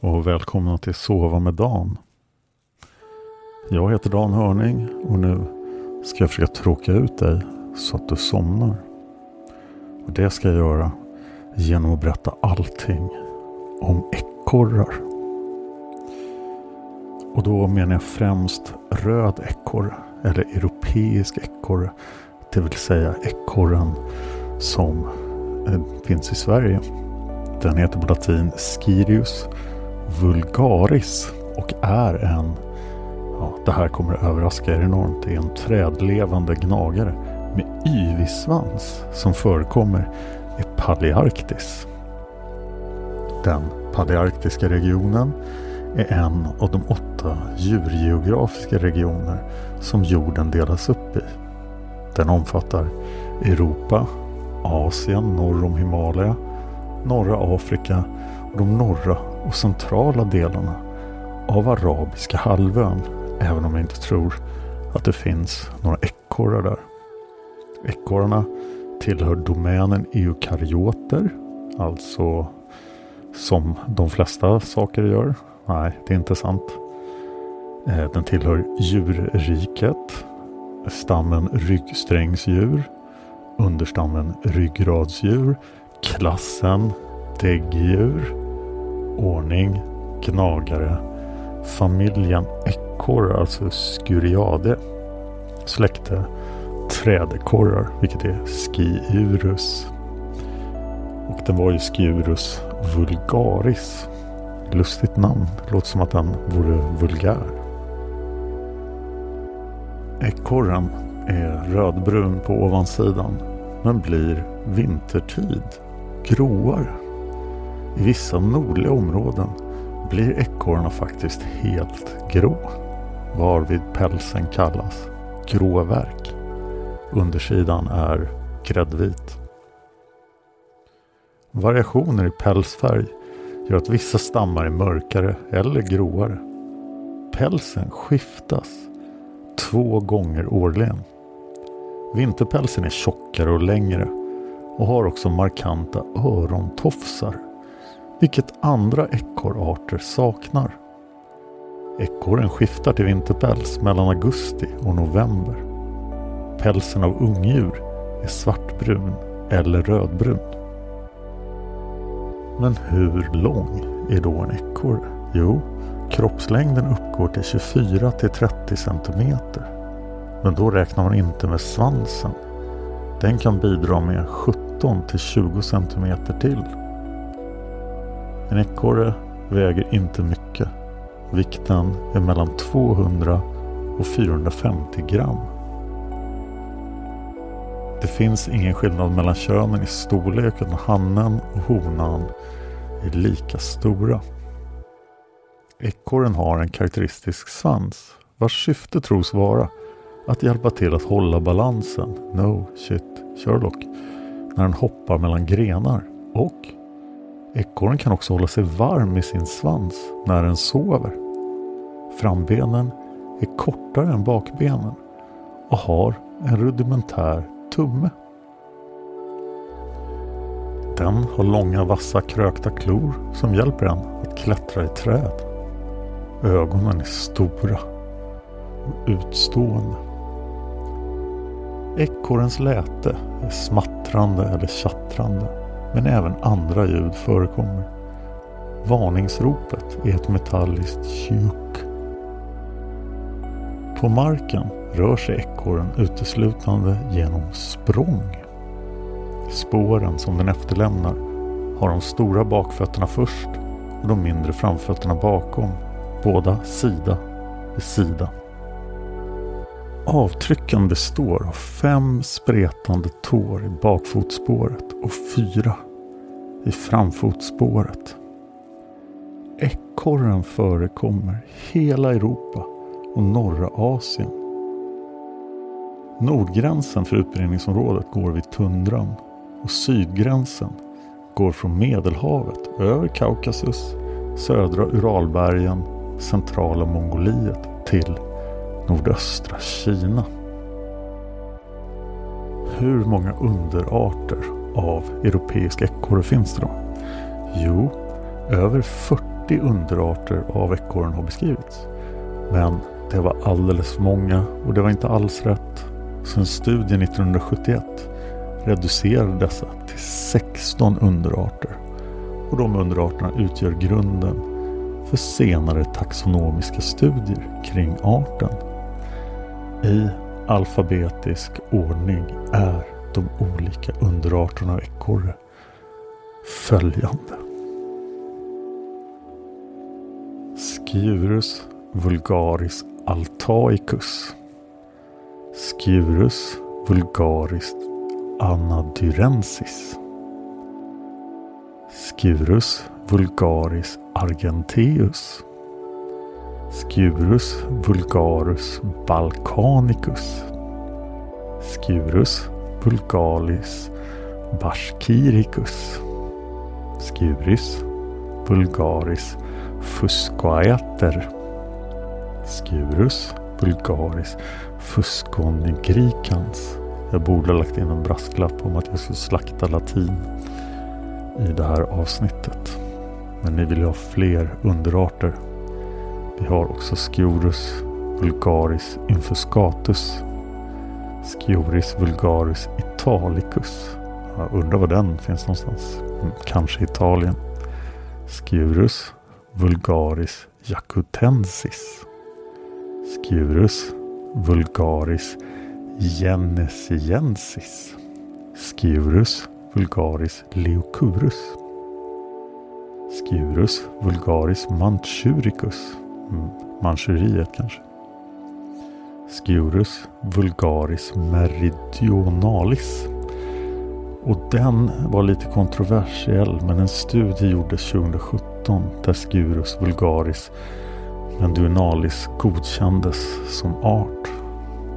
och välkomna till Sova med Dan. Jag heter Dan Hörning och nu ska jag försöka tråka ut dig så att du somnar. Och Det ska jag göra genom att berätta allting om ekorrar. Och då menar jag främst röd ekorre eller europeisk ekorre. Det vill säga ekorren som eh, finns i Sverige. Den heter på latin Skirius vulgaris och är en, ja, det här kommer att överraska er enormt, det är en trädlevande gnagare med yvig svans som förekommer i Palearktis. Den palearktiska regionen är en av de åtta djurgeografiska regioner som jorden delas upp i. Den omfattar Europa, Asien norr om Himalaya, norra Afrika och de norra och centrala delarna av Arabiska halvön. Även om jag inte tror att det finns några ekorrar där. Ekorrarna tillhör domänen eukaryoter, alltså som de flesta saker gör. Nej, det är inte sant. Eh, den tillhör djurriket, stammen ryggsträngsdjur, understammen ryggradsdjur, klassen däggdjur, ordning gnagare, familjen ekorrar, alltså Scuriade, släkte trädekorrar, vilket är Skiurus. Och den var ju Skiurus vulgaris. Lustigt namn. Låter som att den vore vulgär. Ekorren är rödbrun på ovansidan men blir vintertid gråare. I vissa nordliga områden blir ekorrarna faktiskt helt grå. Varvid pälsen kallas gråverk. Undersidan är gräddvit. Variationer i pälsfärg gör att vissa stammar är mörkare eller gråare. Pälsen skiftas två gånger årligen. Vinterpälsen är tjockare och längre och har också markanta örontofsar, vilket andra ekorrarter saknar. Ekorren skiftar till vinterpäls mellan augusti och november. Pälsen av ungdjur är svartbrun eller rödbrun. Men hur lång är då en ekorre? Jo, kroppslängden uppgår till 24 till 30 centimeter. Men då räknar man inte med svansen. Den kan bidra med 17 till 20 centimeter till. En ekorre väger inte mycket. Vikten är mellan 200 och 450 gram. Det finns ingen skillnad mellan könen i storlek utan hannen och honan är lika stora. Ekorren har en karaktäristisk svans vars syfte tros vara att hjälpa till att hålla balansen. No shit, Sherlock. när den hoppar mellan grenar och ekorren kan också hålla sig varm i sin svans när den sover. Frambenen är kortare än bakbenen och har en rudimentär tumme. Den har långa vassa krökta klor som hjälper den att klättra i träd. Ögonen är stora och utstående. Ekorrens läte är smattrande eller tjattrande men även andra ljud förekommer. Varningsropet är ett metalliskt tjuk. På marken rör sig ekorren uteslutande genom språng. Spåren som den efterlämnar har de stora bakfötterna först och de mindre framfötterna bakom, båda sida vid sida. Avtrycken består av fem spretande tår i bakfotspåret och fyra i framfotspåret. Ekorren förekommer hela Europa och norra Asien. Nordgränsen för utbredningsområdet går vid tundran och sydgränsen går från Medelhavet över Kaukasus, södra Uralbergen, centrala Mongoliet till nordöstra Kina. Hur många underarter av europeisk ekorre finns det då? Jo, över 40 underarter av ekorren har beskrivits. Men det var alldeles för många och det var inte alls rätt. Så en studie 1971 reducerade dessa till 16 underarter. Och de underarterna utgör grunden för senare taxonomiska studier kring arten. I alfabetisk ordning är de olika underarterna av ekorre följande. Sciurus vulgaris altaicus. Sciurus vulgaris anadyrensis Sciurus vulgaris argenteus. Skurus vulgarus balkanicus Skurus vulgaris bashkiricus Sciuris vulgaris fuscoaeter Skurus vulgaris fusconigricans Jag borde ha lagt in en brasklapp om att jag skulle slakta latin i det här avsnittet. Men ni vill ju ha fler underarter. Vi har också Sciurus vulgaris infuscatus. Sciuris vulgaris italicus. Jag undrar var den finns någonstans. Mm, kanske Italien. Sciurus vulgaris jacutensis. Sciurus vulgaris genesiensis. Sciurus vulgaris leucurus. Sciurus vulgaris manchuricus. Manchuriet kanske. Sciurus vulgaris meridionalis. Och den var lite kontroversiell men en studie gjordes 2017 där Sciurus vulgaris meridionalis godkändes som art.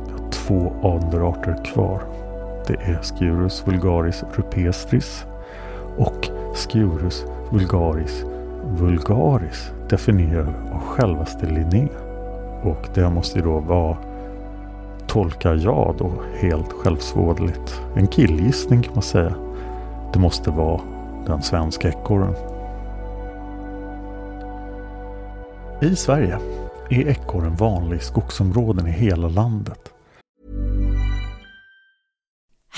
Vi har två underarter kvar. Det är Sciurus vulgaris rupestris och Sciurus vulgaris vulgaris definierad av självaste Linné. Och det måste ju då vara, tolkar jag då helt självsvådligt, en killgissning kan man säga. Det måste vara den svenska ekorren. I Sverige är ekorren vanlig i skogsområden i hela landet.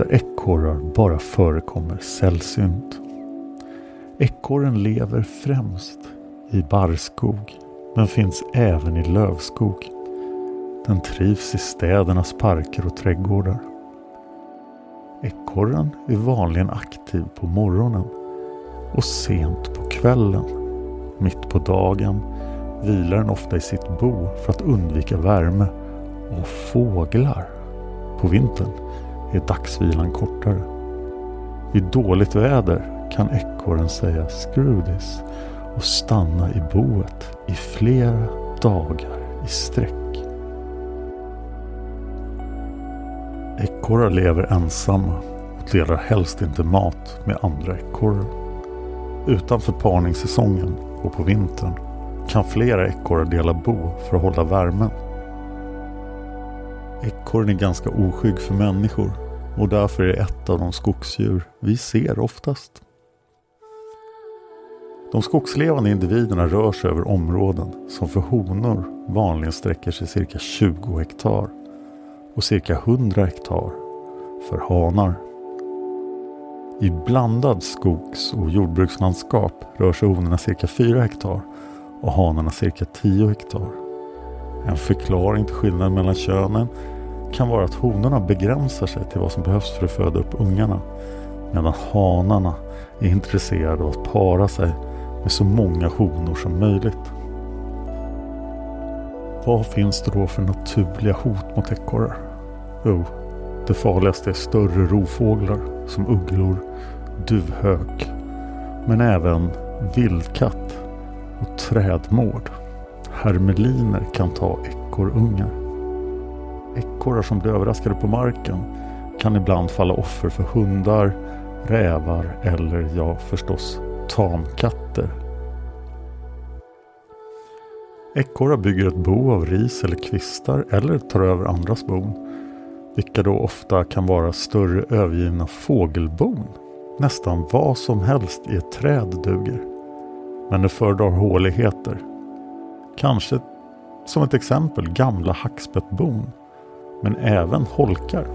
Där ekorrar bara förekommer sällsynt. Ekorren lever främst i barrskog men finns även i lövskog. Den trivs i städernas parker och trädgårdar. Ekorren är vanligen aktiv på morgonen och sent på kvällen. Mitt på dagen vilar den ofta i sitt bo för att undvika värme och fåglar på vintern är dagsvilan kortare. I dåligt väder kan ekorren säga screw och stanna i boet i flera dagar i sträck. Ekorrar lever ensamma och delar helst inte mat med andra ekorrar. Utanför parningssäsongen och på vintern kan flera ekorrar dela bo för att hålla värmen Ekorren är ganska oskygg för människor och därför är det ett av de skogsdjur vi ser oftast. De skogslevande individerna rör sig över områden som för honor vanligen sträcker sig cirka 20 hektar och cirka 100 hektar för hanar. I blandad skogs och jordbrukslandskap rör sig honorna cirka 4 hektar och hanarna cirka 10 hektar. En förklaring till skillnaden mellan könen kan vara att honorna begränsar sig till vad som behövs för att föda upp ungarna medan hanarna är intresserade av att para sig med så många honor som möjligt. Vad finns det då för naturliga hot mot ekorrar? Jo, det farligaste är större rovfåglar som ugglor, duvhök, men även vildkatt och trädmård hermeliner kan ta ekorrungar. Ekorrar som blir överraskade på marken kan ibland falla offer för hundar, rävar eller ja förstås tamkatter. Ekorrar bygger ett bo av ris eller kvistar eller tar över andras bon. Vilka då ofta kan vara större övergivna fågelbon. Nästan vad som helst i ett träd duger. Men det föredrar håligheter Kanske som ett exempel gamla hackspettbon, men även holkar.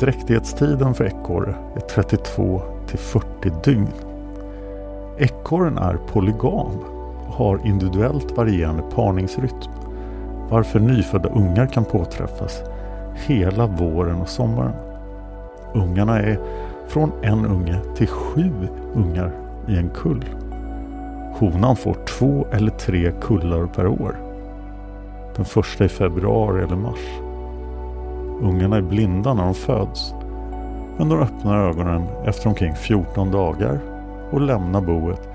Dräktighetstiden för ekorre är 32 till 40 dygn. Ekorren är polygam och har individuellt varierande parningsrytm varför nyfödda ungar kan påträffas hela våren och sommaren. Ungarna är från en unge till sju ungar i en kull. Honan får två eller tre kullar per år. Den första i februari eller mars. Ungarna är blinda när de föds. Men de öppnar ögonen efter omkring 14 dagar och lämnar boet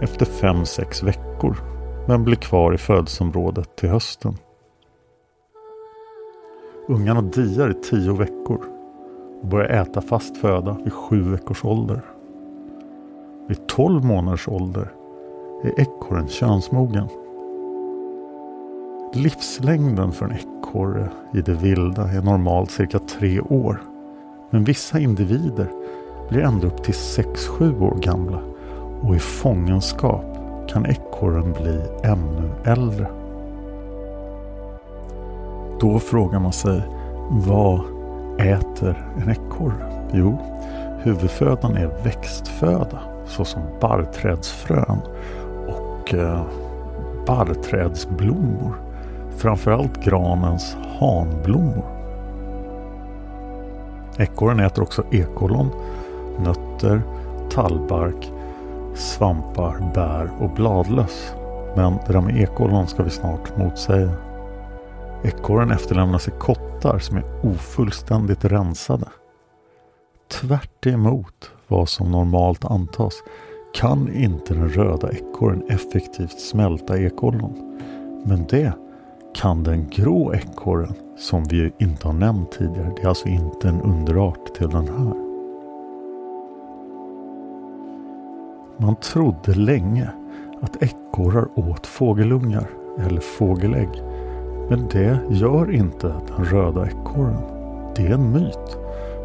efter 5-6 veckor. Men blir kvar i födelseområdet till hösten. Ungarna diar i 10 veckor och börjar äta fast föda vid 7 veckors ålder. Vid 12 månaders ålder är ekorren könsmogen. Livslängden för en ekorre i det vilda är normalt cirka tre år. Men vissa individer blir ända upp till 6-7 år gamla och i fångenskap kan ekorren bli ännu äldre. Då frågar man sig, vad äter en ekorre? Jo, huvudfödan är växtföda såsom barrträdsfrön och barrträdsblommor. Framförallt granens hanblommor. Ekorren äter också ekollon, nötter, tallbark, svampar, bär och bladlöss. Men det där med ekollon ska vi snart motsäga. Ekorren efterlämnar sig kottar som är ofullständigt rensade. Tvärt emot vad som normalt antas kan inte den röda ekorren effektivt smälta ekollon. Men det kan den grå ekorren som vi inte har nämnt tidigare. Det är alltså inte en underart till den här. Man trodde länge att ekorrar åt fågelungar eller fågelägg. Men det gör inte den röda ekorren. Det är en myt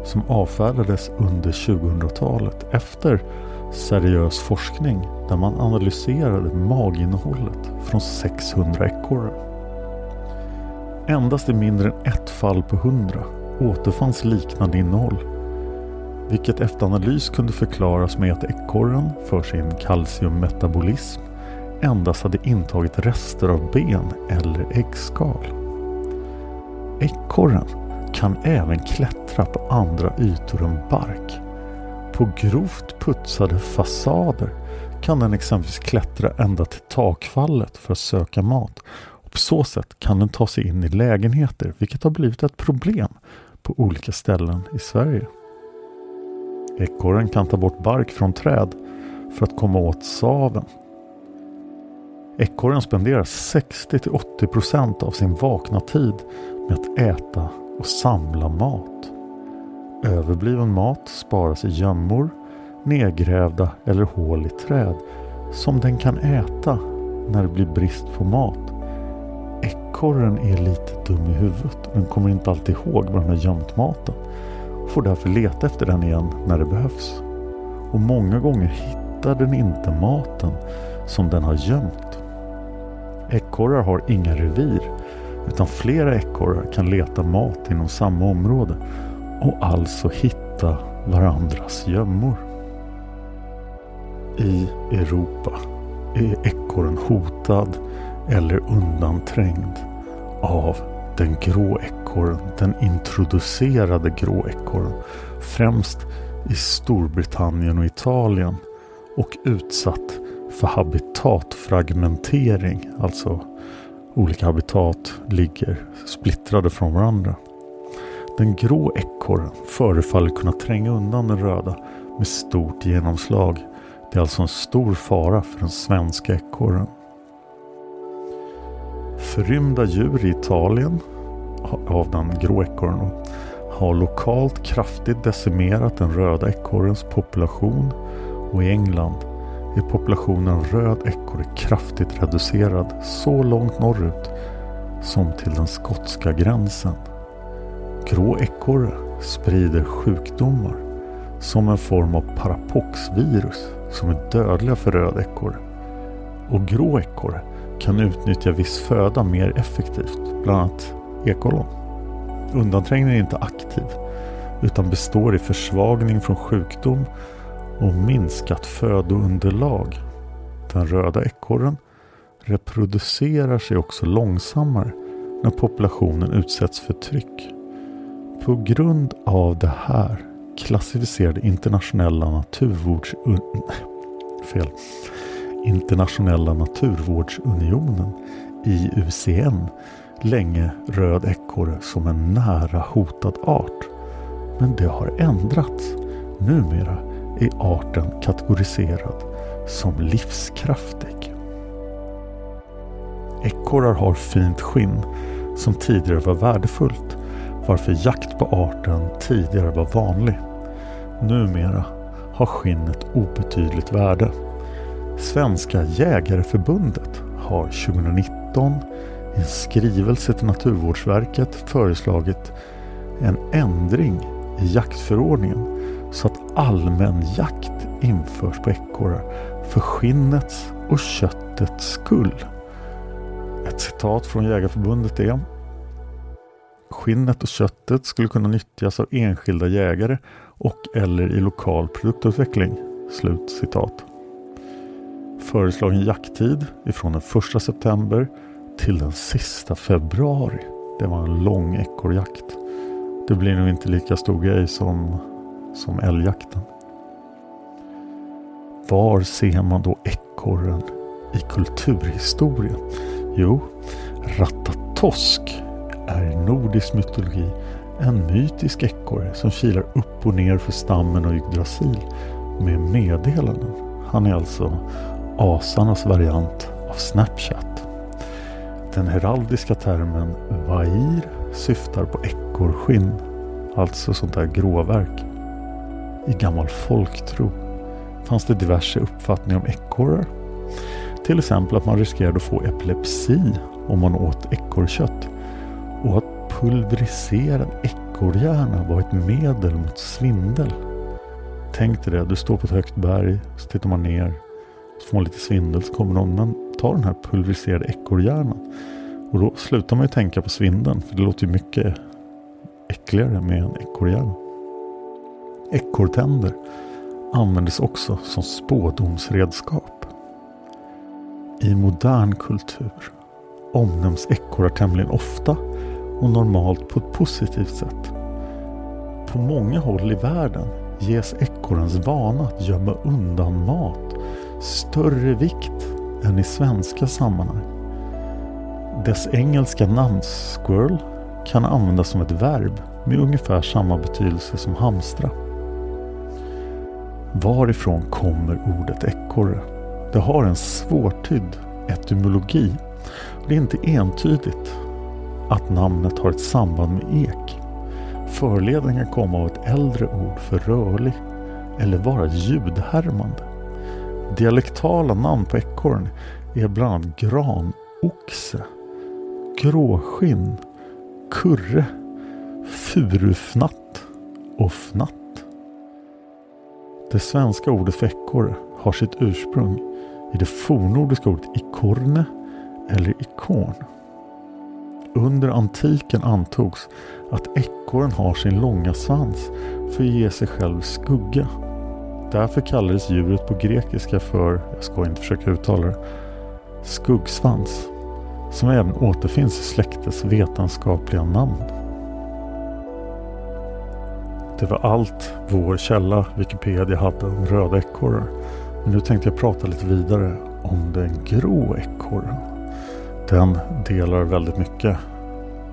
som avfärdades under 2000-talet efter seriös forskning där man analyserade maginnehållet från 600 ekorrar. Endast i mindre än ett fall på hundra återfanns liknande innehåll. Vilket efter analys kunde förklaras med att ekorren för sin kalciummetabolism endast hade intagit rester av ben eller äggskal. Ekorren kan även klättra på andra ytor än bark. På grovt putsade fasader kan den exempelvis klättra ända till takfallet för att söka mat på så sätt kan den ta sig in i lägenheter vilket har blivit ett problem på olika ställen i Sverige. Ekorren kan ta bort bark från träd för att komma åt saven. Ekorren spenderar 60-80% av sin vakna tid med att äta och samla mat. Överbliven mat sparas i gömmor, nedgrävda eller hål i träd som den kan äta när det blir brist på mat ekorren är lite dum i huvudet. Den kommer inte alltid ihåg var den har gömt maten. Och får därför leta efter den igen när det behövs. Och många gånger hittar den inte maten som den har gömt. Ekorrar har inga revir utan flera ekorrar kan leta mat inom samma område och alltså hitta varandras gömmor. I Europa är ekorren hotad eller undanträngd av den grå ekorren, den introducerade grå ekorren. Främst i Storbritannien och Italien och utsatt för habitatfragmentering, alltså olika habitat ligger splittrade från varandra. Den grå ekorren förefaller kunna tränga undan den röda med stort genomslag. Det är alltså en stor fara för den svenska ekorren. Förrymda djur i Italien av den grå ekorren har lokalt kraftigt decimerat den röda ekorrens population och i England är populationen av röd ekorre kraftigt reducerad så långt norrut som till den skotska gränsen. Grå ekorre sprider sjukdomar som en form av parapoxvirus som är dödliga för röd ekorre. Och grå ekorre kan utnyttja viss föda mer effektivt, bland annat ekollon. Undanträngningen är inte aktiv utan består i försvagning från sjukdom och minskat födounderlag. Den röda ekorren reproducerar sig också långsammare när populationen utsätts för tryck. På grund av det här klassificerade internationella naturvårds... fel. Internationella naturvårdsunionen, IUCN, länge röd ekorre som en nära hotad art. Men det har ändrats. Numera är arten kategoriserad som livskraftig. Ekorrar har fint skinn som tidigare var värdefullt varför jakt på arten tidigare var vanlig. Numera har skinnet obetydligt värde. Svenska Jägareförbundet har 2019 i en skrivelse till Naturvårdsverket föreslagit en ändring i jaktförordningen så att allmän jakt införs på ekorrar för skinnets och köttets skull. Ett citat från Jägareförbundet är skinnet och köttet skulle kunna nyttjas av enskilda jägare och eller i lokal produktutveckling. Slut citat. Föreslagen jakttid ifrån den 1 september till den sista februari. Det var en lång ekorrjakt. Det blir nog inte lika stor grej som, som älgjakten. Var ser man då ekorren i kulturhistorien? Jo, Ratatosk är i nordisk mytologi en mytisk ekorre som kilar upp och ner för stammen av Yggdrasil med meddelanden. Han är alltså asarnas variant av Snapchat. Den heraldiska termen vair syftar på ekorrskinn, alltså sånt där gråverk. I gammal folktro fanns det diverse uppfattningar om ekorrar. Till exempel att man riskerade att få epilepsi om man åt ekorrkött och att pulveriserad ekorrhjärna var ett medel mot svindel. Tänk dig det, du står på ett högt berg, så tittar man ner, så får man lite svindel, så kommer någon, men ta den här pulveriserade ekorrhjärnan. Och då slutar man ju tänka på svindeln, för det låter ju mycket äckligare med en ekorrhjärna. Ekorrtänder användes också som spådomsredskap. I modern kultur omnämns ekorrar tämligen ofta och normalt på ett positivt sätt. På många håll i världen ges ekorrens vana att gömma undan mat större vikt än i svenska sammanhang. Dess engelska namn squirrel kan användas som ett verb med ungefär samma betydelse som hamstra. Varifrån kommer ordet ekorre? Det har en svårtydd etymologi. Det är inte entydigt att namnet har ett samband med ek. Förleden kan komma av ett äldre ord för rörlig eller vara ljudhärmande. Dialektala namn på ekorren är bland annat granoxe, gråskinn, kurre, furufnatt och fnatt. Det svenska ordet för ekorre har sitt ursprung i det fornnordiska ordet ikorne eller ikorn. Under antiken antogs att ekorren har sin långa svans för att ge sig själv skugga. Därför kallades djuret på grekiska för, jag ska inte försöka uttala det, skuggsvans. Som även återfinns i släktets vetenskapliga namn. Det var allt vår källa Wikipedia hade om röda ekorrar. Men nu tänkte jag prata lite vidare om den grå ekorren. Den delar väldigt mycket.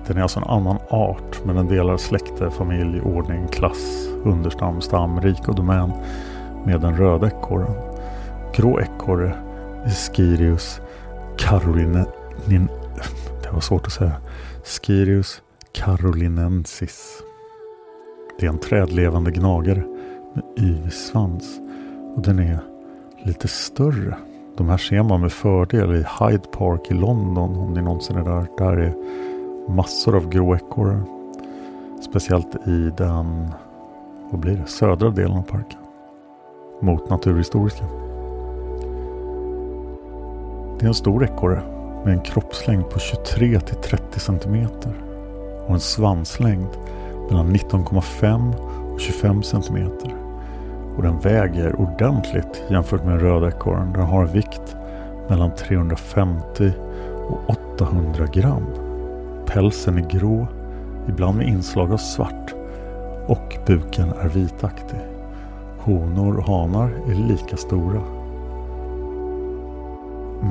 Den är alltså en annan art men den delar släkte, familj, ordning, klass, understam, stam, rik och domän med den röda ekorren. Grå ekorre Skirius caroline... Det var svårt att säga. Skirius carolinensis. Det är en trädlevande gnagare med yvig svans och den är lite större. De här ser man med fördel i Hyde Park i London om ni någonsin är där. Där är massor av grå ekorrar. Speciellt i den, vad blir det, södra delen av parken. Mot Naturhistoriska. Det är en stor ekorre med en kroppslängd på 23 till 30 cm och en svanslängd mellan 19,5 och 25 cm. Och den väger ordentligt jämfört med den röda ekorren. Den har en vikt mellan 350 och 800 gram. Pälsen är grå, ibland med inslag av svart och buken är vitaktig. Honor och hanar är lika stora.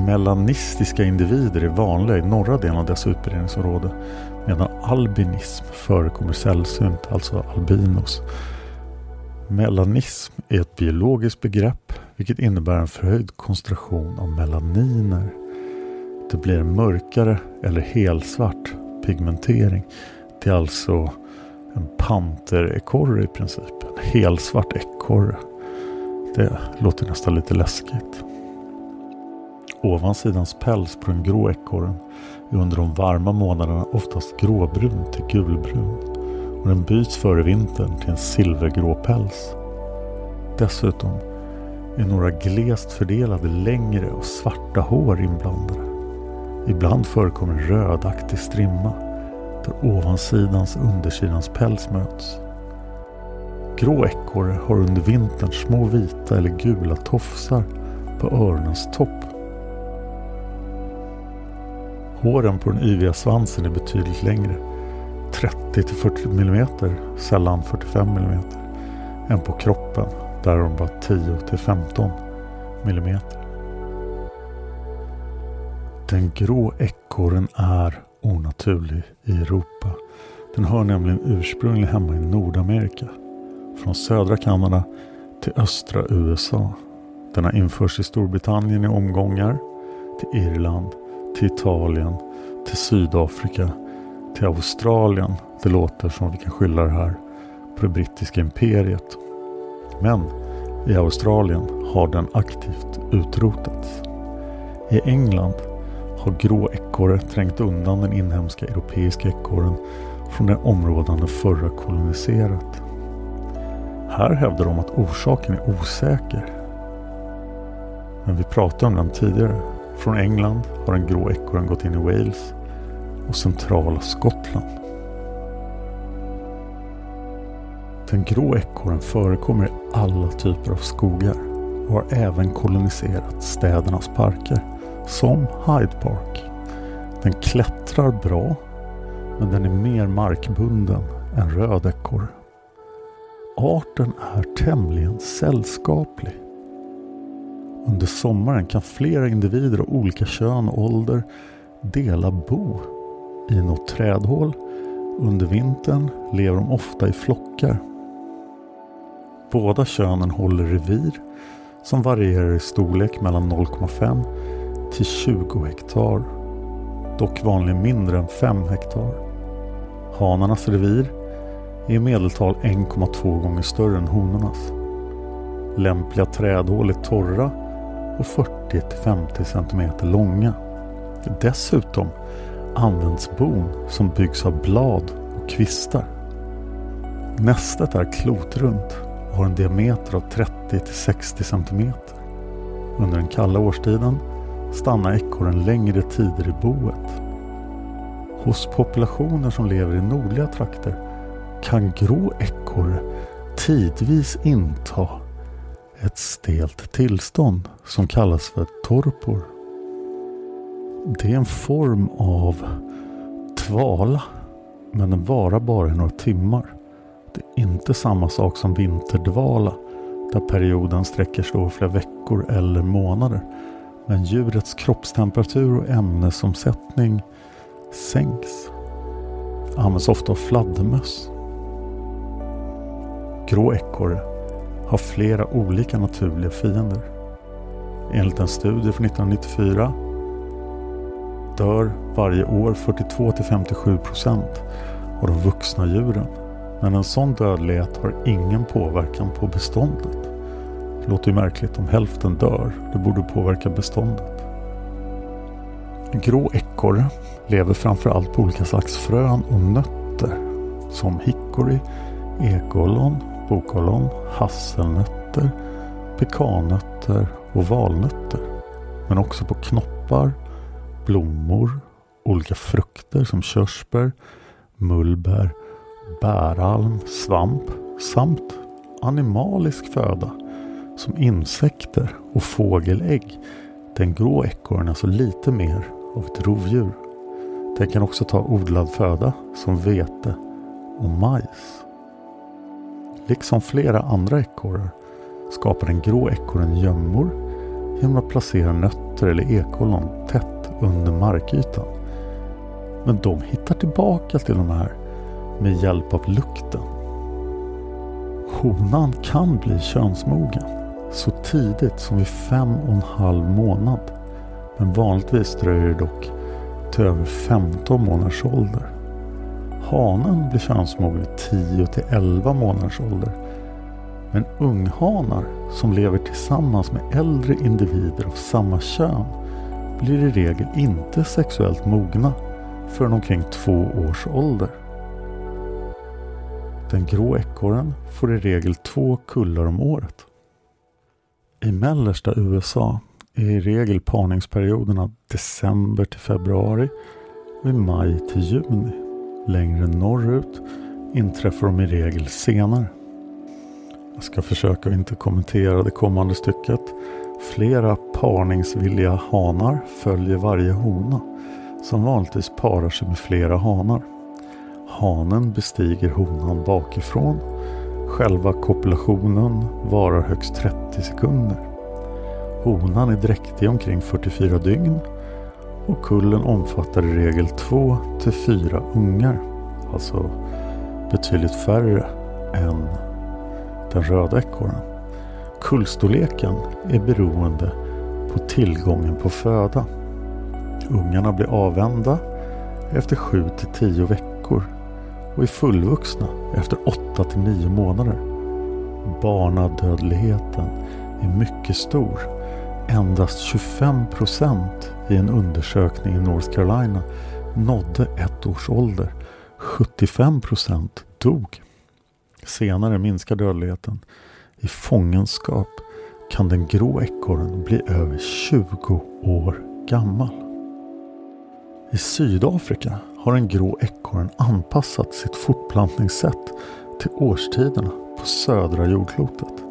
Melanistiska individer är vanliga i norra delen av dess utbredningsområde medan albinism förekommer sällsynt, alltså albinos. Melanism är ett biologiskt begrepp vilket innebär en förhöjd koncentration av melaniner. Det blir en mörkare eller helsvart pigmentering. Det är alltså en panterekorre i princip. En helsvart ekorre. Det låter nästan lite läskigt. Ovansidans päls på den grå ekorren är under de varma månaderna oftast gråbrun till gulbrun och den byts före vintern till en silvergrå päls. Dessutom är några glest fördelade längre och svarta hår inblandade. Ibland förekommer rödaktig strimma där ovansidans och undersidans päls möts. Grå ekorre har under vintern små vita eller gula tofsar på öronens topp. Håren på den yviga svansen är betydligt längre, 30 till 40 mm, sällan 45 mm, än på kroppen, där de bara 10 till 15 mm. Den grå ekorren är onaturlig i Europa. Den hör nämligen ursprungligen hemma i Nordamerika. Från södra Kanada till östra USA. Den har införts i Storbritannien i omgångar, till Irland, till Italien, till Sydafrika, till Australien. Det låter som vi kan skylla det här på det brittiska imperiet. Men i Australien har den aktivt utrotats. I England har grå ekorre trängt undan den inhemska europeiska ekorren från det områden den förra koloniserat. Här hävdar de att orsaken är osäker. Men vi pratade om den tidigare. Från England har den grå ekorren gått in i Wales och centrala Skottland. Den grå ekorren förekommer i alla typer av skogar och har även koloniserat städernas parker som Hyde Park. Den klättrar bra men den är mer markbunden än röd ekorre. Arten är tämligen sällskaplig. Under sommaren kan flera individer av olika kön och ålder dela bo i något trädhål. Under vintern lever de ofta i flockar. Båda könen håller revir som varierar i storlek mellan 0,5 till 20 hektar. Dock vanligen mindre än 5 hektar. Hanarnas revir är i medeltal 1,2 gånger större än honornas. Lämpliga trädhål är torra och 40-50 cm långa. Dessutom används bon som byggs av blad och kvistar. Nästet är klotrunt och har en diameter av 30-60 cm. Under den kalla årstiden stannar ekorren längre tider i boet. Hos populationer som lever i nordliga trakter kan grå ekorre tidvis inta ett stelt tillstånd som kallas för torpor. Det är en form av tvala men den varar bara i några timmar. Det är inte samma sak som vinterdvala där perioden sträcker sig över flera veckor eller månader. Men djurets kroppstemperatur och ämnesomsättning sänks. Används ofta av fladdermöss. Grå ekorre har flera olika naturliga fiender. Enligt en studie från 1994 dör varje år 42 57 procent av de vuxna djuren. Men en sån dödlighet har ingen påverkan på beståndet. Det låter ju märkligt om hälften dör. Det borde påverka beståndet. Grå ekorre lever framförallt på olika slags frön och nötter som hickory, ekollon, bokollon, hasselnötter, pekannötter och valnötter. Men också på knoppar, blommor, olika frukter som körsbär, mullbär, bäralm, svamp samt animalisk föda som insekter och fågelägg. Den grå ekorren är alltså lite mer av ett rovdjur. Den kan också ta odlad föda som vete och majs. Liksom flera andra ekorrar skapar den grå ekorren gömmor genom att placera nötter eller ekollon tätt under markytan. Men de hittar tillbaka till de här med hjälp av lukten. Honan kan bli könsmogen så tidigt som vid fem och en halv månad. Men vanligtvis dröjer det dock till över 15 månaders ålder. Hanen blir könsmogen vid 10 till 11 månaders ålder. Men unghanar som lever tillsammans med äldre individer av samma kön blir i regel inte sexuellt mogna förrän omkring två års ålder. Den grå ekorren får i regel två kullar om året. I mellersta USA är i regel parningsperioderna december till februari och i maj till juni. Längre norrut inträffar de i regel senare. Jag ska försöka att inte kommentera det kommande stycket. Flera parningsvilliga hanar följer varje hona som vanligtvis parar sig med flera hanar. Hanen bestiger honan bakifrån. Själva kopulationen varar högst 30 sekunder. Honan är dräktig omkring 44 dygn och kullen omfattar i regel 2 till 4 ungar. Alltså betydligt färre än den röda ekorren. Kullstorleken är beroende på tillgången på föda. Ungarna blir avvända efter 7 till 10 veckor och är fullvuxna efter 8 till 9 månader. Barnadödligheten är mycket stor. Endast 25 procent i en undersökning i North Carolina nådde ett års ålder. 75 procent dog. Senare minskar dödligheten. I fångenskap kan den grå ekorren bli över 20 år gammal. I Sydafrika har den grå ekorren anpassat sitt fortplantningssätt till årstiderna på södra jordklotet.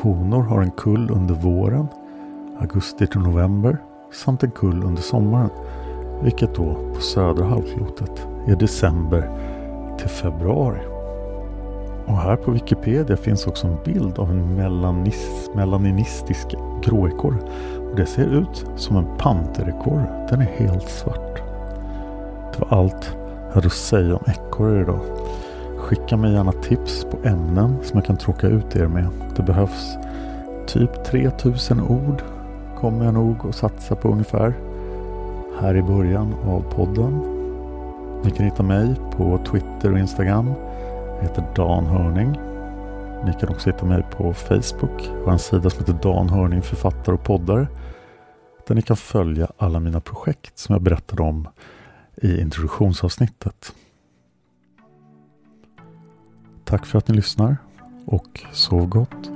Honor har en kull under våren, augusti till november, samt en kull under sommaren, vilket då på södra halvklotet är december till februari. Och här på Wikipedia finns också en bild av en melanis, melaninistisk gråekorre. Och det ser ut som en panterekorre. Den är helt svart. Det var allt jag hade att säga om ekorrar idag. Skicka mig gärna tips på ämnen som jag kan tråka ut er med. Det behövs typ 3000 ord kommer jag nog att satsa på ungefär. Här i början av podden. Ni kan hitta mig på Twitter och Instagram. Jag heter Dan Hörning. Ni kan också hitta mig på Facebook. Jag har en sida som heter Dan Hörning författare och poddar. Där ni kan följa alla mina projekt som jag berättade om i introduktionsavsnittet. Tack för att ni lyssnar och sov gott.